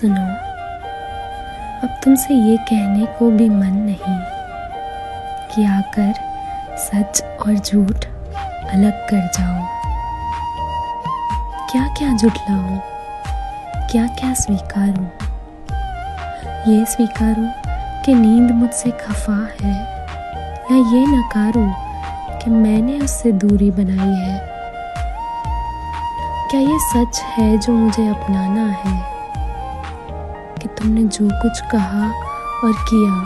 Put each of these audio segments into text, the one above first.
सुनो। अब तुमसे ये कहने को भी मन नहीं कि आकर सच और झूठ अलग कर जाओ क्या क्या जुटलाऊं क्या क्या स्वीकारूं? ये स्वीकारूं कि नींद मुझसे खफा है, या ये नकारूं कि मैंने उससे दूरी बनाई है? क्या ये सच है जो मुझे अपनाना है? कि तुमने जो कुछ कहा और किया,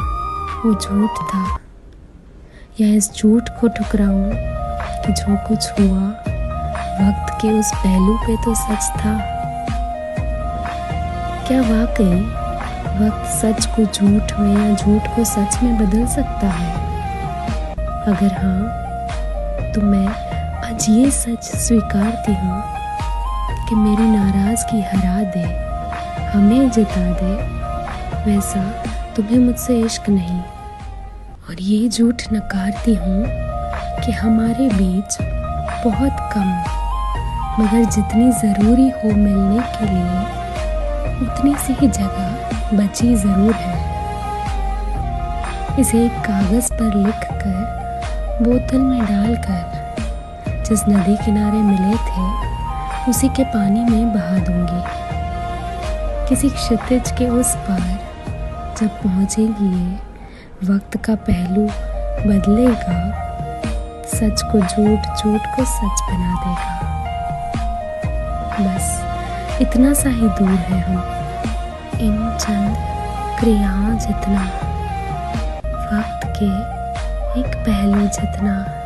वो झूठ था। या इस झूठ को ठुकराऊं कि जो कुछ हुआ, वक्त के उस पहलू पे तो सच था। क्या वाकई वक्त सच को झूठ में या झूठ को सच में बदल सकता है? अगर हाँ तो मैं आज ये सच स्वीकारती हूँ कि मेरी नाराज़गी हरा दे। हमें जिता दे, वैसा तुम्हें मुझसे इश्क नहीं। और ये झूठ नकारती हूँ कि हमारे बीच बहुत कम, मगर जितनी ज़रूरी हो मिलने के लिए, उतनी सी ही जगह बची ज़रूर है। इसे एक कागज़ पर लिख कर बोतल में डालकर जिस नदी किनारे मिले थे, उसी के पानी में बहा दूँगी। किसी क्षितिज के उस पार जब पहुंचेगी ये वक्त का पहलू बदलेगा, सच को झूठ झूठ को सच बना देगा। बस इतना सा ही दूर है हम। इन चंद क्रियाओं जितना, वक्त के एक पहलू जितना।